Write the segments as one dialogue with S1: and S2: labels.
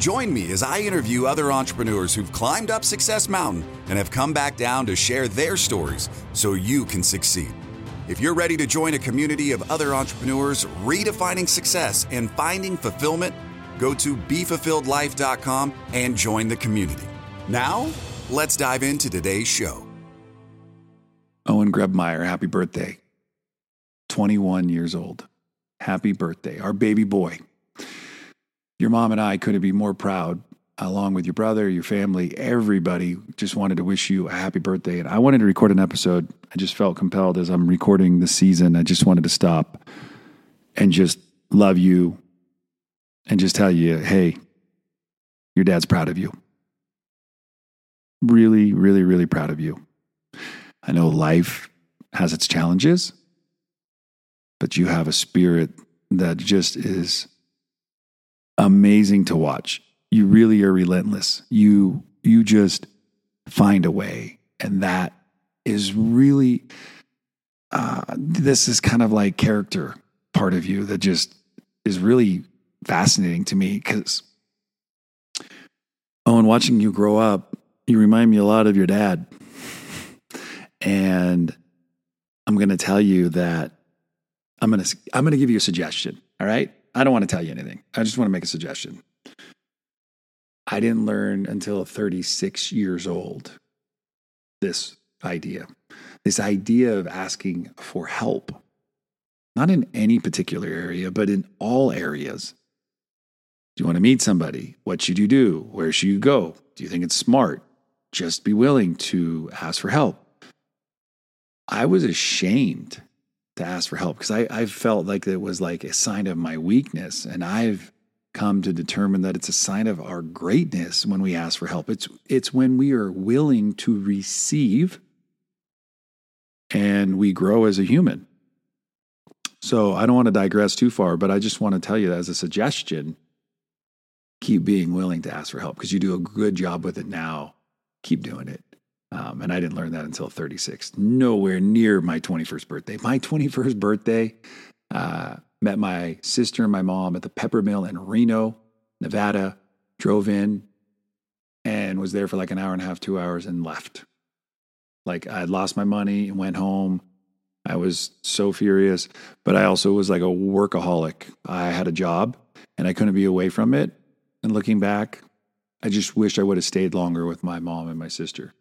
S1: Join me as I interview other entrepreneurs who've climbed up Success Mountain and have come back down to share their stories so you can succeed. If you're ready to join a community of other entrepreneurs redefining success and finding fulfillment, go to BeFulfilledLife.com and join the community. Now, let's dive into today's show.
S2: Owen Grebmeyer, happy birthday. 21 years old. Happy birthday, our baby boy your mom and I couldn't be more proud, along with your brother, your family, everybody. Just wanted to wish you a happy birthday. And I wanted to record an episode. I just felt compelled as I'm recording the season. I just wanted to stop and just love you and just tell you, hey, your dad's proud of you. Really, really, really proud of you. I know life has its challenges, but you have a spirit that just is amazing to watch. You really are relentless. You you just find a way, and that is really uh, this is kind of like character part of you that just is really fascinating to me because oh, and watching you grow up, you remind me a lot of your dad, and I'm going to tell you that I'm going to I'm going to give you a suggestion. All right. I don't want to tell you anything. I just want to make a suggestion. I didn't learn until 36 years old this idea, this idea of asking for help, not in any particular area, but in all areas. Do you want to meet somebody? What should you do? Where should you go? Do you think it's smart? Just be willing to ask for help. I was ashamed to ask for help because I, I felt like it was like a sign of my weakness. And I've come to determine that it's a sign of our greatness when we ask for help. It's, it's when we are willing to receive and we grow as a human. So I don't want to digress too far, but I just want to tell you as a suggestion keep being willing to ask for help because you do a good job with it now. Keep doing it. Um, and I didn't learn that until 36, nowhere near my 21st birthday. My 21st birthday, uh, met my sister and my mom at the Peppermill in Reno, Nevada, drove in and was there for like an hour and a half, two hours, and left. Like I lost my money and went home. I was so furious, but I also was like a workaholic. I had a job and I couldn't be away from it. And looking back, I just wish I would have stayed longer with my mom and my sister.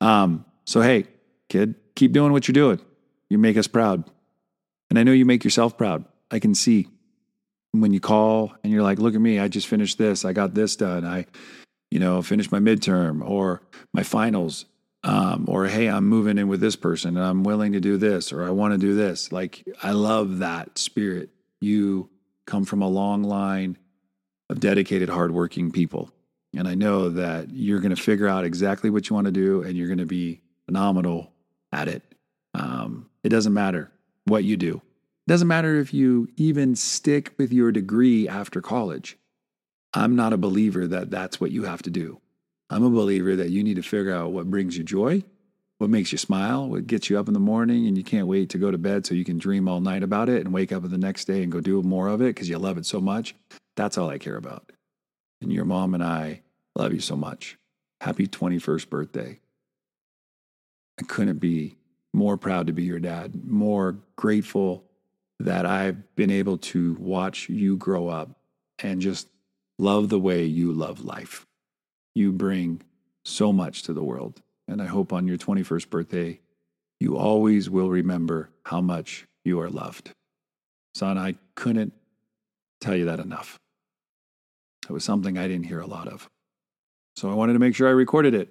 S2: Um, so, hey, kid, keep doing what you're doing. You make us proud. And I know you make yourself proud. I can see when you call and you're like, look at me, I just finished this. I got this done. I, you know, finished my midterm or my finals. Um, or, hey, I'm moving in with this person and I'm willing to do this or I want to do this. Like, I love that spirit. You come from a long line of dedicated, hardworking people. And I know that you're going to figure out exactly what you want to do and you're going to be phenomenal at it. Um, it doesn't matter what you do. It doesn't matter if you even stick with your degree after college. I'm not a believer that that's what you have to do. I'm a believer that you need to figure out what brings you joy, what makes you smile, what gets you up in the morning and you can't wait to go to bed so you can dream all night about it and wake up the next day and go do more of it because you love it so much. That's all I care about. And your mom and I love you so much. Happy 21st birthday. I couldn't be more proud to be your dad, more grateful that I've been able to watch you grow up and just love the way you love life. You bring so much to the world. And I hope on your 21st birthday, you always will remember how much you are loved. Son, I couldn't tell you that enough. It was something I didn't hear a lot of. So I wanted to make sure I recorded it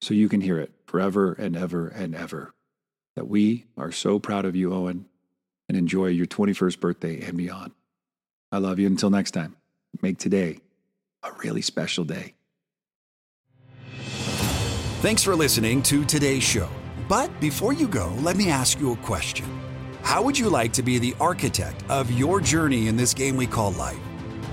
S2: so you can hear it forever and ever and ever. That we are so proud of you, Owen, and enjoy your 21st birthday and beyond. I love you. Until next time, make today a really special day.
S1: Thanks for listening to today's show. But before you go, let me ask you a question. How would you like to be the architect of your journey in this game we call life?